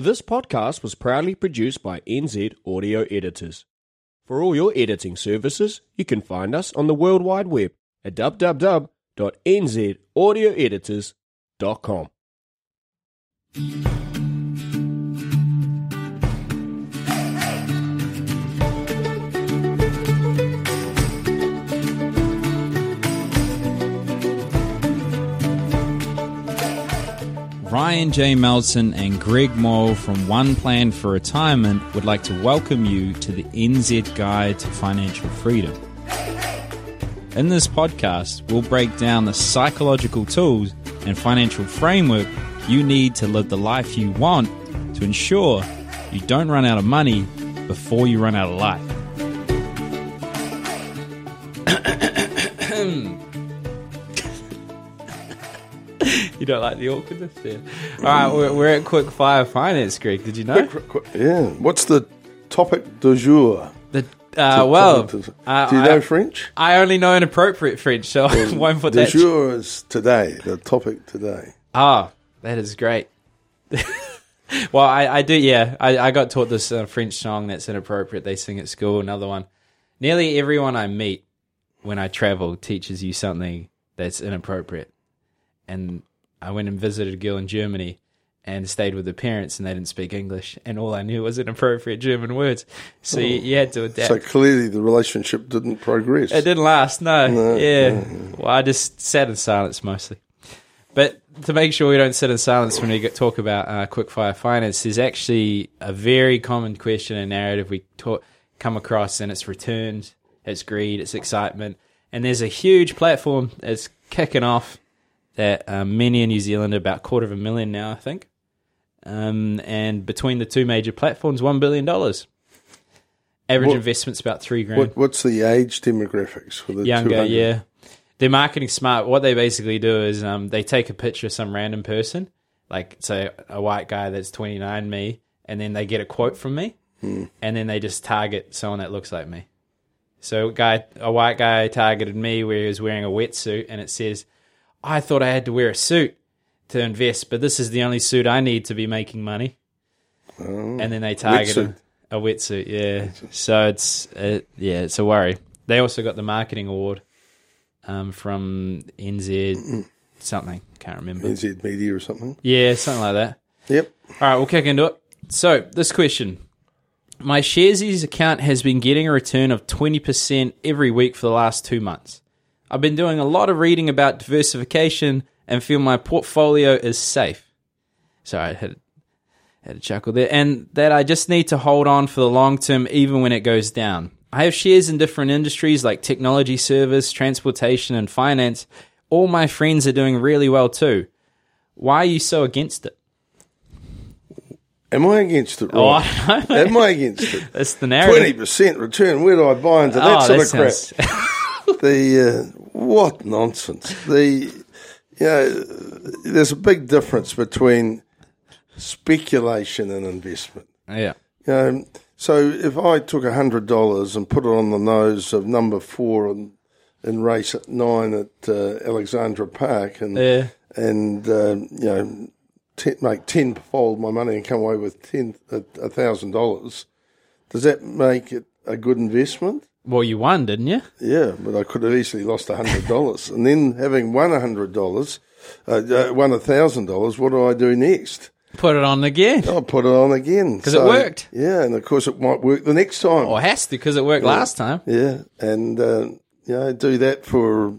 This podcast was proudly produced by NZ Audio Editors. For all your editing services, you can find us on the World Wide Web at www.nzaudioeditors.com. Ryan J. Melson and Greg Moll from One Plan for Retirement would like to welcome you to the NZ Guide to Financial Freedom. In this podcast, we'll break down the psychological tools and financial framework you need to live the life you want to ensure you don't run out of money before you run out of life. you don't like the awkwardness there. All right, we're, we're at Quick Fire Finance, Greg. Did you know? Yeah. What's the topic du jour? The, uh, well, du- uh, do you I- know French? I only know inappropriate French, so I won't put Du that. jour is today. The topic today. Ah, that is great. well, I, I do, yeah. I, I got taught this uh, French song that's inappropriate. They sing at school. Another one. Nearly everyone I meet when I travel teaches you something that's inappropriate. And I went and visited a girl in Germany and stayed with the parents, and they didn't speak English, and all I knew was inappropriate German words. So you, you had to adapt. So clearly the relationship didn't progress. It didn't last, no. No, yeah. Well, I just sat in silence mostly. But to make sure we don't sit in silence when we talk about uh, quickfire finance, there's actually a very common question and narrative we talk, come across, and it's returns, it's greed, it's excitement. And there's a huge platform that's kicking off that um, many in New Zealand, about a quarter of a million now, I think. Um, and between the two major platforms, $1 billion. Average What- investment's about three grand What, what's the age demographics for the younger, 200? yeah. They're marketing smart. What they basically do is um, they take a picture of some random person, like say a white guy that's 29, me, and then they get a quote from me, Hmm. and then they just target someone that looks like me. So, guy, a white guy targeted me where he was wearing a wetsuit, and it says, "I thought I had to wear a suit to invest, but this is the only suit I need to be making money." and then they target Wetsuit. A wetsuit, yeah. So it's uh, yeah, it's a worry. They also got the marketing award um, from NZ something, can't remember. NZ Media or something. Yeah, something like that. Yep. All right, we'll kick into it. So, this question. My Sharesies account has been getting a return of 20% every week for the last two months. I've been doing a lot of reading about diversification and feel my portfolio is safe. Sorry, I had, had a chuckle there. And that I just need to hold on for the long term even when it goes down. I have shares in different industries like technology service, transportation, and finance. All my friends are doing really well too. Why are you so against it? Am I against it, Oh, right? I don't know. Am I against it? That's the narrative. Twenty percent return. Where do I buy into that oh, sort that of crap? the uh, what nonsense. The you know, there's a big difference between speculation and investment. yeah. You know, so if I took a hundred dollars and put it on the nose of number four in, in race at nine at uh, Alexandra Park, and Yeah. and um, you know ten, make tenfold my money and come away with ten a thousand dollars, does that make it a good investment? Well, you won, didn't you? Yeah, but I could have easily lost a hundred dollars, and then having won a hundred dollars, uh, uh, won a thousand dollars. What do I do next? Put it on again. I'll put it on again 'Cause it worked. Yeah, and of course it might work the next time. Or has to because it worked last time. Yeah, and uh, you know do that for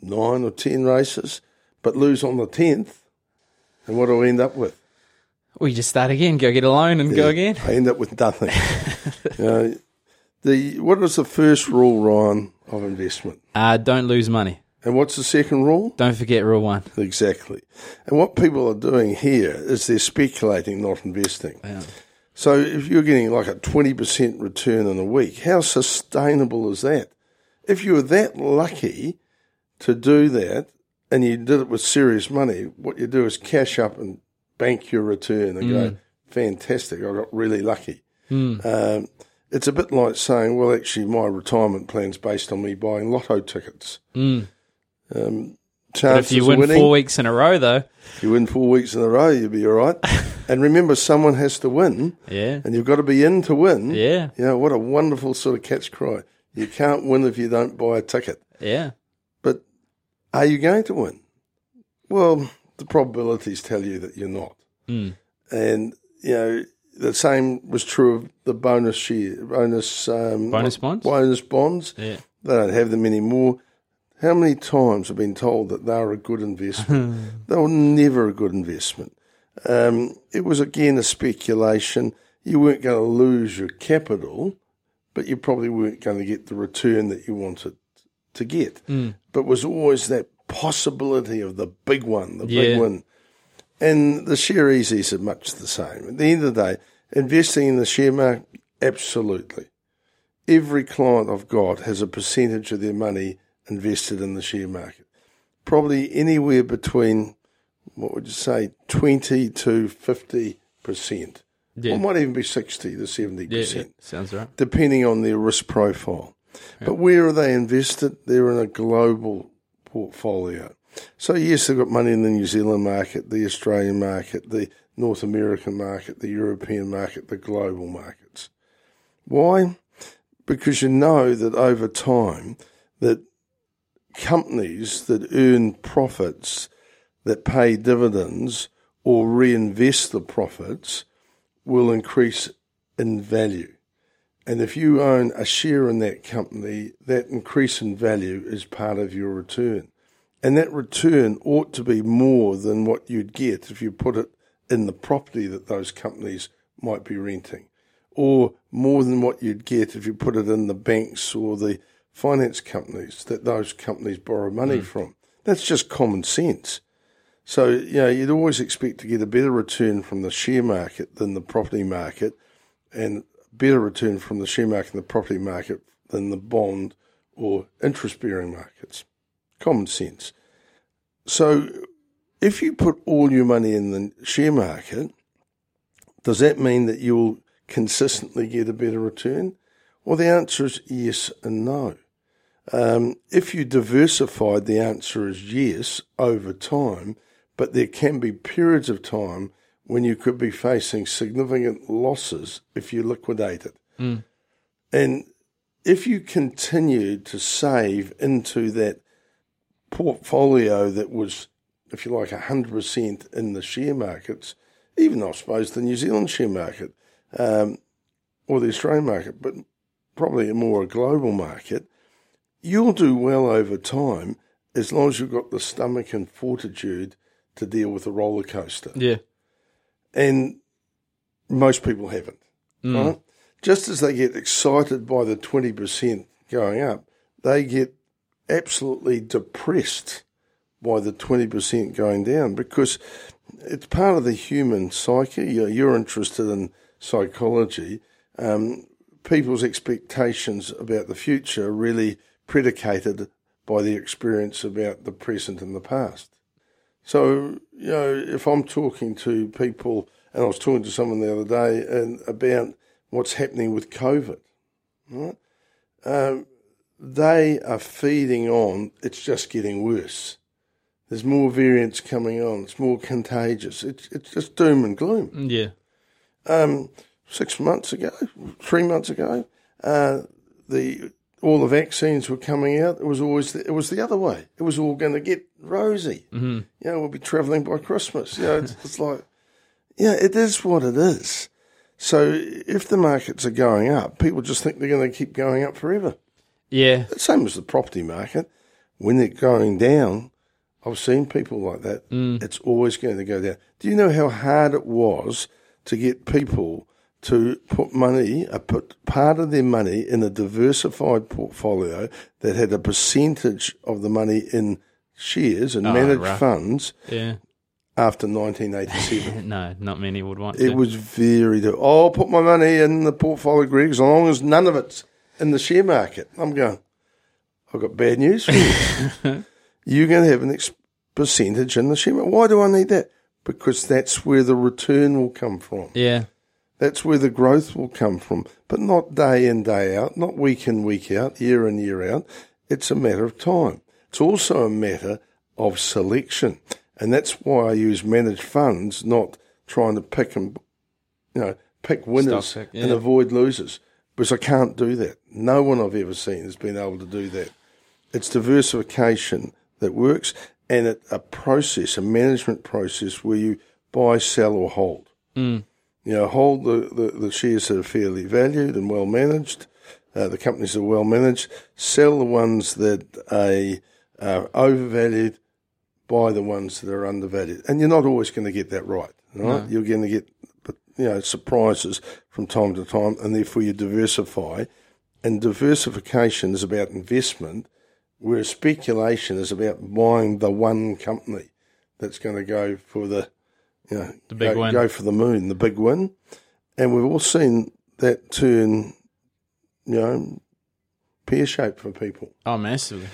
nine or ten races, but lose on the tenth, and what do I end up with? We just start again. Go get a loan and go again. I end up with nothing. you know, the what is the first rule, Ryan, of investment, Uh, don't lose money. and what's the second rule? Don't forget rule one. Exactly. And what people are doing here is they're speculating, not investing. So if you're getting like a 20% return in a week, how sustainable is that? If you were that lucky to do that and you did it with serious money, what you do is cash up and bank your return and go, fantastic, I got really lucky. Um, it's a bit like saying, well, actually, my retirement plan's based on me buying lotto tickets. Um, But if you win winning. four weeks in a row, though, If you win four weeks in a row, you'll be all right. and remember, someone has to win, yeah, and you've got to be in to win. yeah, You know, what a wonderful sort of catch cry. You can't win if you don't buy a ticket. yeah, But are you going to win? Well, the probabilities tell you that you're not. Mm. And, you know, the same was true of the bonus share, bonus, um, Bonus bonds? bonus bonds. yeah. They don't have them anymore. How many times have been told that they're a good investment? they were never a good investment. Um, it was again a speculation. You weren't going to lose your capital, but you probably weren't going to get the return that you wanted to get. But was always that possibility of the big one, the Yeah. big one. And the Sharesies are much the same. At the end of the day, investing in the share market, absolutely every client I've got has a percentage of their money invested in the share market. Probably anywhere between, what would you say, 20 to 50%. Yeah. Or might even be 60 to 70%, Yeah, yeah, sounds right. depending on their risk profile. But where are they invested? They're in a global portfolio. So, yes, they've got money in the New Zealand market, the Australian market, the North American market, the European market, the global markets. Why? because you know that over time that companies that earn profits that pay dividends or reinvest the profits will increase in value. And if you own a share in that company, that increase in value is part of your return. And that return ought to be more than what you'd get if you put it in the property that those companies might be renting or more than what you'd get if you put it in the banks or the finance companies that those companies borrow money hmm. from. That's just common sense. So, you know, you'd always expect to get a better return from the share market than the property market and better return from the share market and the property market than the bond or interest bearing markets. Common sense. So, if you put all your money in the share market, does that mean that you'll consistently get a better return? Well, the answer is yes and no. Um, if you diversified, the answer is yes over time, but there can be periods of time when you could be facing significant losses if you liquidate it. And if you continued to save into that portfolio that was, if you like, 100% in the share markets, even I suppose the New Zealand share market um, or the Australian market, but probably a more global market, you'll do well over time as long as you've got the stomach and fortitude to deal with a roller coaster. Yeah, And most people haven't, right? Just as they get excited by the 20% going up, they get absolutely depressed by the 20% going down because it's part of the human psyche. You're, interested in psychology. Um, people's expectations about the future are really predicated by the experience about the present and the past. So, you know, if I'm talking to people, and I was talking to someone the other day and about what's happening with COVID, right? Um, they are feeding on, it's just getting worse. There's more variants coming on, it's more contagious. It's, it's just doom and gloom yeah, um, six months ago, three months ago, uh, the all the vaccines were coming out. It was always the, it was the other way. It was all going to get rosy. Mm-hmm. You know, we'll be travelling by Christmas. You know, it's, it's like, yeah, it is what it is. So if the markets are going up, people just think they're going to keep going up forever. Yeah, The same as the property market. When they're going down, I've seen people like that. It's always going to go down. Do you know how hard it was to get people to put money, uh, put part of their money in a diversified portfolio that had a percentage of the money in shares and managed right. funds yeah. after 1987? No, not many would want It to. was very. Oh, I'll put my money in the portfolio, Greg, as long as none of it's in the share market. I'm going. I've got bad news for you. You're going to have an ex- percentage in the share market. Why do I need that? Because that's where the return will come from. yeah, That's where the growth will come from, but not day in, day out, not week in, week out, year in, year out. It's a matter of time. It's also a matter of selection. And that's why I use managed funds, not trying to pick and, you know, pick winners pick, and avoid losers. Because I can't do that. No one I've ever seen has been able to do that. It's diversification that works and it, a process, a management process where you buy, sell, or hold. Mm. You know, hold the, the, the shares that are fairly valued and well managed, uh, the companies that are well managed, sell the ones that are uh, overvalued, buy the ones that are undervalued. And you're not always going to get that right, right? You're going to get, you know, surprises from time to time, and therefore you diversify. And diversification is about investment, whereas speculation is about buying the one company that's going to go for the, you know, The big go, win. go for the moon, the big win. And we've all seen that turn, you know, pear shaped for people. Oh, massively.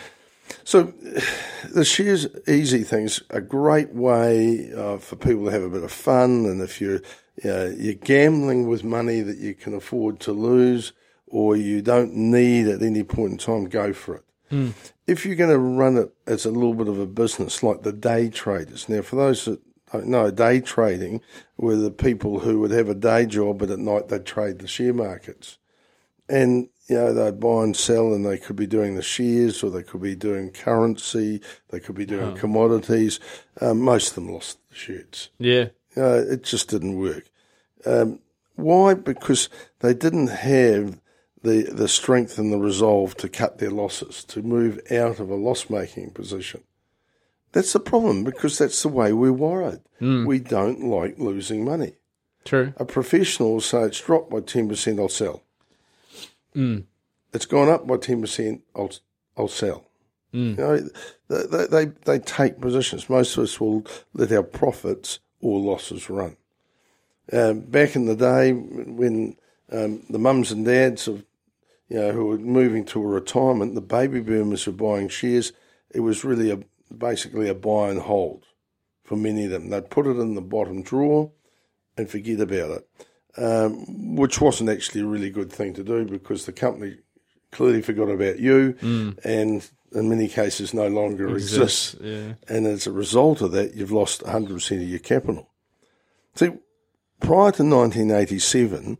So the shares easy thing's a great way uh, for people to have a bit of fun, and if you're know, you're gambling with money that you can afford to lose or you don't need at any point in time, go for it. If you're going to run it as a little bit of a business, like the day traders. Now, for those that don't know, day trading were the people who would have a day job, but at night they'd trade the share markets and you know they'd buy and sell, and they could be doing the shares, or they could be doing currency, they could be doing commodities. Um, most of them lost the shirts. Yeah. Uh, it just didn't work. Um, why? Because they didn't have the the strength and the resolve to cut their losses, to move out of a loss making position. That's the problem because that's the way we're wired. We don't like losing money. True. A professional will say it's dropped by ten percent, I'll sell. It's gone up by ten percent, I'll I'll sell. You know, they, they they take positions. Most of us will let our profits or losses run. Um, back in the day, when um, the mums and dads of you know who were moving to a retirement, the baby boomers were buying shares. It was really a basically a buy and hold for many of them. They'd put it in the bottom drawer and forget about it, um, which wasn't actually a really good thing to do because the company clearly forgot about you and in many cases no longer exists. Yeah. And as a result of that, you've lost 100% of your capital. See, prior to 1987,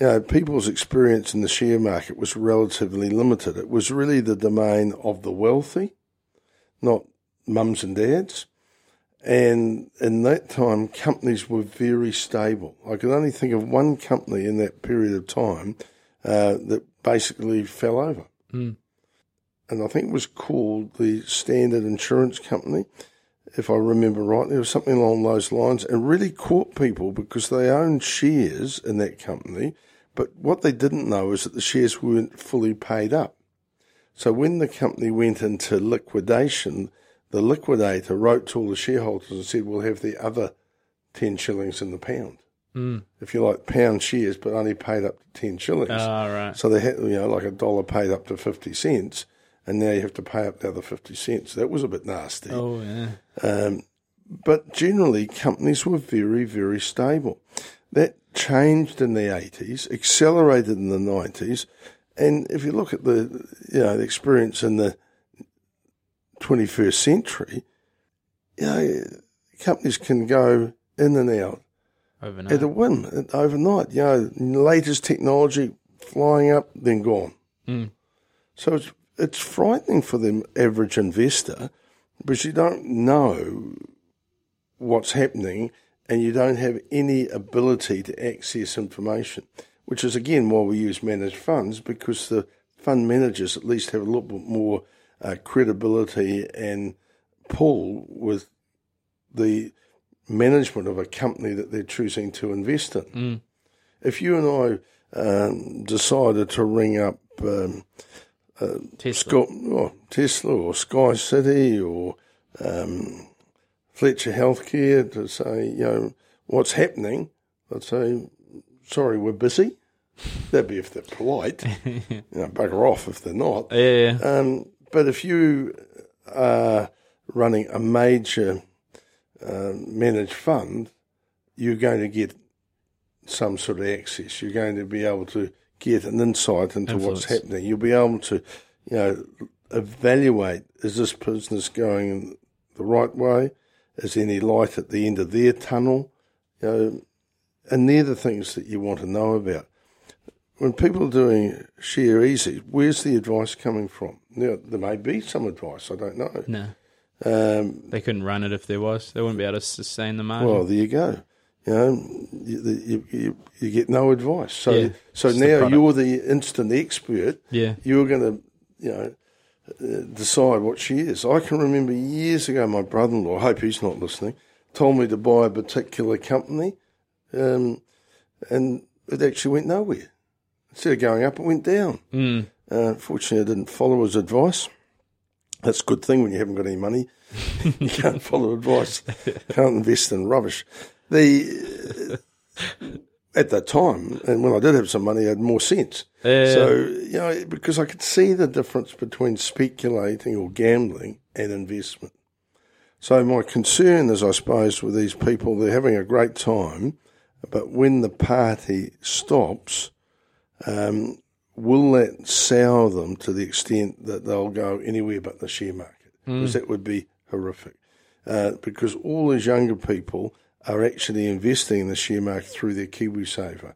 you know, people's experience in the share market was relatively limited. It was really the domain of the wealthy, not mums and dads. And in that time, companies were very stable. I can only think of one company in that period of time uh, that basically fell over. And I think it was called the Standard Insurance Company, if I remember right. There was something along those lines, and really caught people because they owned shares in that company. But what they didn't know is that the shares weren't fully paid up. So when the company went into liquidation, the liquidator wrote to all the shareholders and said, We'll have the other 10 shillings in the pound. Mm. If you like, pound shares, but only paid up to 10 shillings. Oh, right. So they had, you know, like a dollar paid up to 50 cents, and now you have to pay up the other 50 cents. That was a bit nasty. Oh, yeah. Um, but generally, companies were very, very stable. That changed in the 80s, accelerated in the 90s, and if you look at the, you know, the experience in the 21st century, you know, companies can go in and out Overnight. at a whim overnight. You know, latest technology flying up, then gone. So it's it's frightening for the average investor because you don't know what's happening and you don't have any ability to access information. Which is again why we use managed funds because the fund managers at least have a little bit more uh, credibility and pull with the management of a company that they're choosing to invest in. If you and I um, decided to ring up um, Tesla. Scott, oh, Tesla or Sky City or um, Fletcher Healthcare to say, you know, what's happening, I'd say, sorry, we're busy. That'd be if they're polite. you know, bugger off if they're not. Yeah. Um, but if you are running a major um, managed fund, you're going to get some sort of access. You're going to be able to get an insight into what's happening. You'll be able to, you know, evaluate is this business going the right way? Is there any light at the end of their tunnel? You know, and they're the things that you want to know about. When people are doing Sharesies, where's the advice coming from? Now, there may be some advice, I don't know. No, Um, they couldn't run it if there was. They wouldn't be able to sustain the margin. well, there you go. You know, you, you, you, you get no advice. So, Yeah, so it's the now you're the instant expert. yeah, You're going to, you know, uh, decide what she is. I can remember years ago, my brother-in-law, I hope he's not listening, told me to buy a particular company, um, and it actually went nowhere. Instead of going up, it went down. mm. Uh, fortunately, I didn't follow his advice. That's a good thing when you haven't got any money. you can't follow advice. Can't invest in rubbish. The uh, at that time, and when I did have some money, I had more sense. Yeah. So you know, because I could see the difference between speculating or gambling and investment. So my concern is, I suppose, with these people, they're having a great time, but when the party stops, um, will that sour them to the extent that they'll go anywhere but the share market? Because that would be horrific. Uh, because all these younger people are actually investing in the share market through their KiwiSaver.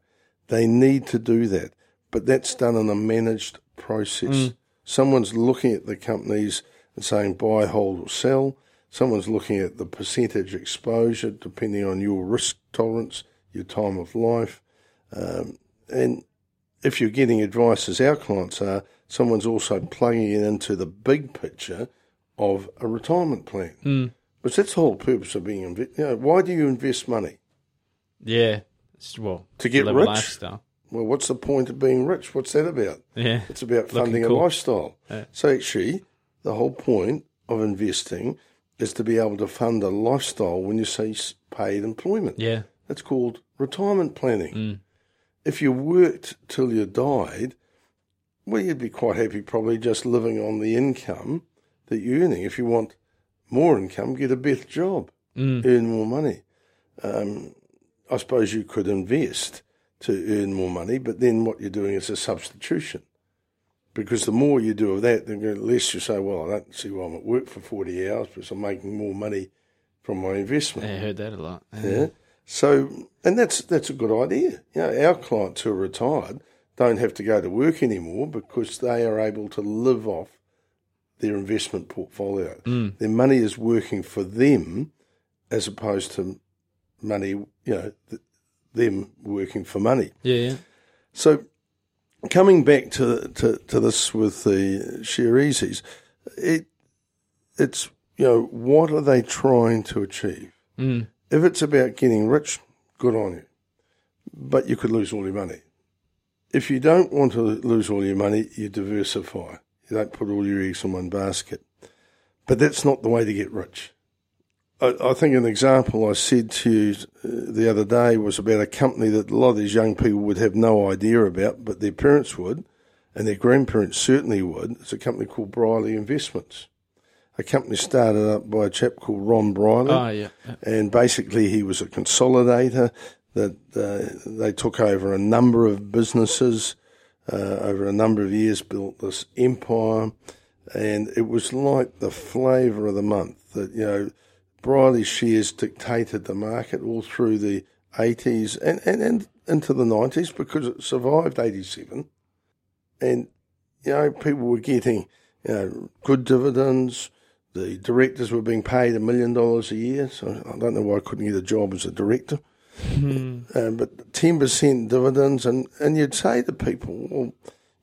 They need to do that, but that's done in a managed process. Someone's looking at the companies and saying buy, hold, or sell. Someone's looking at the percentage exposure depending on your risk tolerance, your time of life, um, and if you're getting advice, as our clients are, someone's also plugging it into the big picture of a retirement plan. Mm. But that's the whole purpose of being invest. You know, why do you invest money? yeah. It's, well, To get rich? lifestyle. Well, what's the point of being rich? What's that about? Yeah, It's about funding cool. a lifestyle. Yeah. So actually, the whole point of investing is to be able to fund a lifestyle when you say paid employment. yeah, That's called retirement planning. Mm. If you worked till you died, well, you'd be quite happy probably just living on the income that you're earning. If you want more income, get a better job, Mm. earn more money. Um, I suppose you could invest to earn more money, but then what you're doing is a substitution. Because the more you do of that, the less you say, well, I don't see why I'm at work for 40 hours because I'm making more money from my investment. yeah. I heard that a lot. Yeah. So, and that's that's a good idea. You know, our clients who are retired don't have to go to work anymore because they are able to live off their investment portfolio. Their money is working for them as opposed to money, you know, th- them working for money. Yeah, yeah. So, coming back to to, to this with the Sharesies, it it's you know what are they trying to achieve? Mm. If it's about getting rich, good on you, but you could lose all your money. If you don't want to lose all your money, you diversify. You don't put all your eggs in one basket. But that's not the way to get rich. I, I think an example I said to you uh, the other day was about a company that a lot of these young people would have no idea about, but their parents would, and their grandparents certainly would. It's a company called Brierley Investments. A company started up by a chap called Ron Brierley Oh, yeah. and basically he was a consolidator that uh, they took over a number of businesses Uh, over a number of years, built this empire, and it was like the flavour of the month that you know Brierley shares dictated the market all through the 80s and, and, and into the 90s because it survived 87 and you know people were getting you know good dividends. The directors were being paid a million dollars a year, so I don't know why I couldn't get a job as a director. Um, but ten percent dividends, and, and you'd say to people, well,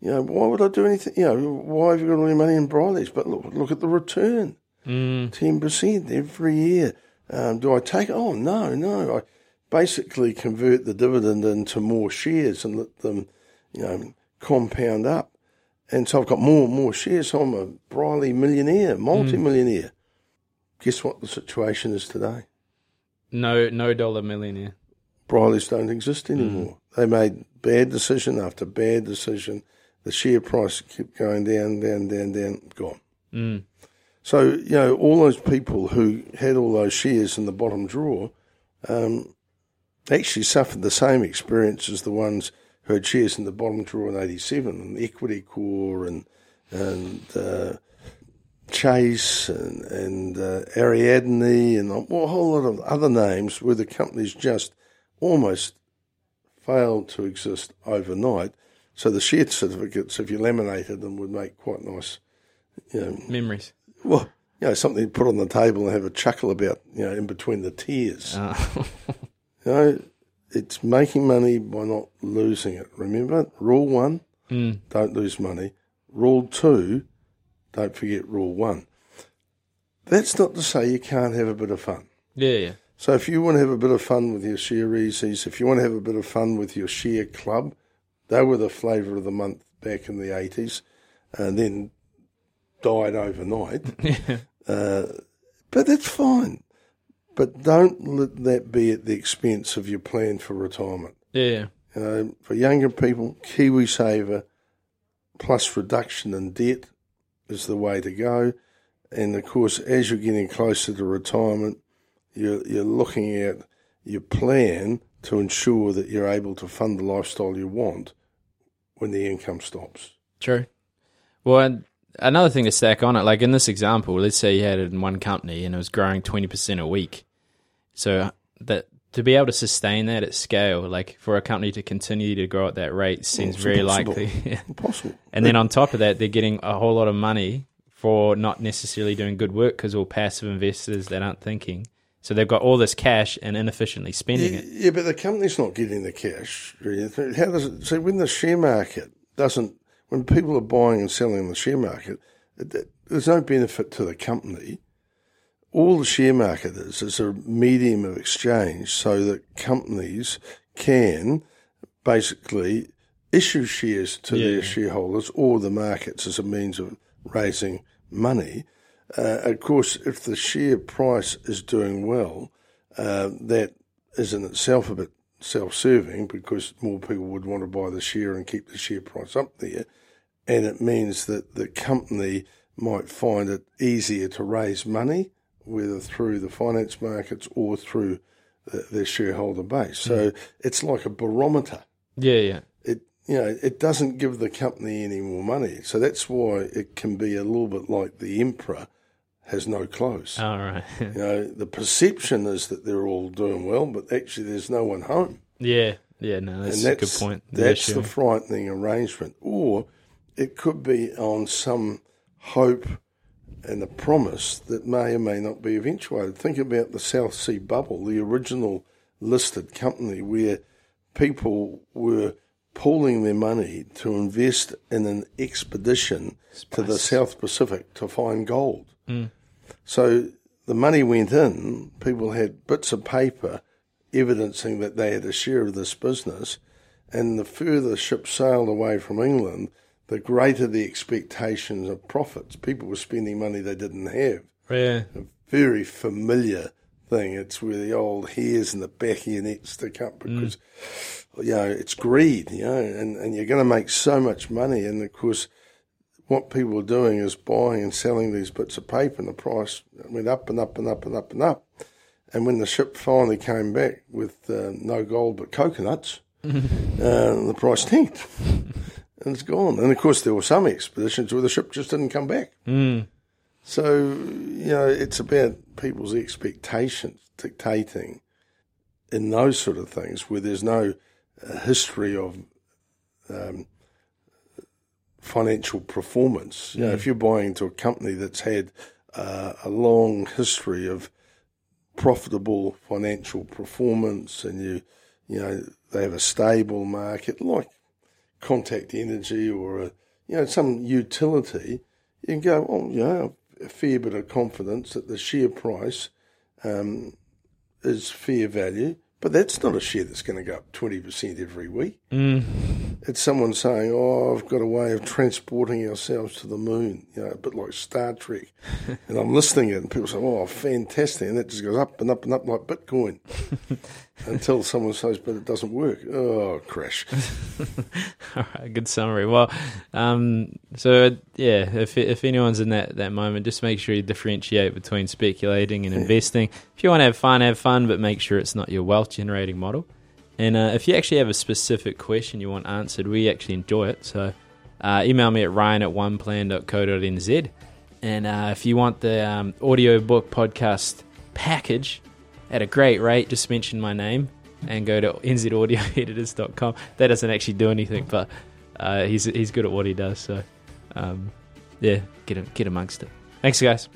you know, why would I do anything? You know, why have you got all your money in Brierley's? But look, look at the return, ten percent every year. Um, do I take? Oh no, no. I basically convert the dividend into more shares and let them, you know, compound up. And so I've got more and more shares. So I'm a Brierley millionaire, multi-millionaire. Guess what the situation is today? No, no dollar millionaire. Brierley's don't exist anymore. They made bad decision after bad decision. The share price kept going down, down, down, down, gone. Mm. So, you know, all those people who had all those shares in the bottom drawer um, actually suffered the same experience as the ones who had shares in the bottom drawer in 87 and Equiticorp and, and uh, Chase and, and uh, Ariadne and a whole lot of other names where the companies just almost failed to exist overnight. So the share certificates, if you laminated them, would make quite nice, you know, Memories. well, you know, something to put on the table and have a chuckle about, you know, in between the tears. Uh, You know, it's making money by not losing it. Remember, rule one, mm, don't lose money. Rule two, don't forget rule one. That's not to say you can't have a bit of fun. yeah, yeah. So if you want to have a bit of fun with your Sharesies, if you want to have a bit of fun with your share club, they were the flavour of the month back in the 80s and then died overnight. uh, but that's fine. But don't let that be at the expense of your plan for retirement. Yeah, yeah. You know, for younger people, KiwiSaver plus reduction in debt is the way to go. And of course, as you're getting closer to retirement, you're, you're looking at your plan to ensure that you're able to fund the lifestyle you want when the income stops. True. Well, and another thing to stack on it, like in this example, let's say you had it in one company and it was growing 20% a week. So that to be able to sustain that at scale, like for a company to continue to grow at that rate seems it's very impossible. likely. Impossible. and then on top of that, they're getting a whole lot of money for not necessarily doing good work because all passive investors that aren't thinking. So they've got all this cash and inefficiently spending Yeah, it. yeah, but the company's not getting the cash. How does it? So when the share market doesn't, when people are buying and selling in the share market, it, it- there's no benefit to the company. All the share market is is a medium of exchange, so that companies can basically issue shares to Yeah. their shareholders or the markets as a means of raising money. Uh, of course, if the share price is doing well, uh, that is in itself a bit self-serving because more people would want to buy the share and keep the share price up there, and it means that the company might find it easier to raise money, whether through the finance markets or through the, their shareholder base. So it's like a barometer Yeah, yeah. it you know it doesn't give the company any more money. So that's why it can be a little bit like the emperor has no clothes. All right. You know, the perception is that they're all doing well, but actually there's no one home. yeah, yeah. No, that's, and a good point. That's the frightening arrangement. Or it could be on some hope and a promise that may or may not be eventuated. Think about the South Sea bubble, the original listed company where people were pooling their money to invest in an expedition to the South Pacific to find gold. Hmm. So the money went in, people had bits of paper evidencing that they had a share of this business, and the further ships sailed away from England, the greater the expectations of profits. People were spending money they didn't have. Yeah. A very familiar thing. It's where the old hairs in the back of your neck stick up mm. because, you know, it's greed, you know, and, and you're going to make so much money. And of course, what people were doing is buying and selling these bits of paper, and the price went up and up and up and up and up. And when the ship finally came back with uh, no gold but coconuts, uh, the price tanked. and it's gone. And of course, there were some expeditions where the ship just didn't come back. Mm. So, you know, it's about people's expectations dictating in those sort of things where there's no uh, history of um, financial performance. You know, if you're buying into a company that's had uh, a long history of profitable financial performance and you, you know, they have a stable market like Contact Energy or a, you know, some utility, you can go, well, you know, a fair bit of confidence that the share price um, is fair value, but that's not a share that's going to go up 20% every week. Mm. It's someone saying, oh, I've got a way of transporting ourselves to the moon, you know, a bit like Star Trek. and I'm listening to it and people say, oh, fantastic. And that just goes up and up and up like Bitcoin until someone says, but it doesn't work. Oh, crash. All right, good summary. Well, um, so yeah, if if anyone's in that, that moment, just make sure you differentiate between speculating and investing. If you want to have fun, have fun, but make sure it's not your wealth generating model. And uh, if you actually have a specific question you want answered, we actually enjoy it. So uh, email me at ryan at oneplan.co.nz. And uh, if you want the um, audiobook podcast package at a great rate, just mention my name and go to nzaudioeditors.com. That doesn't actually do anything, but uh, he's he's good at what he does. So, um, yeah, get get amongst it. Thanks, guys.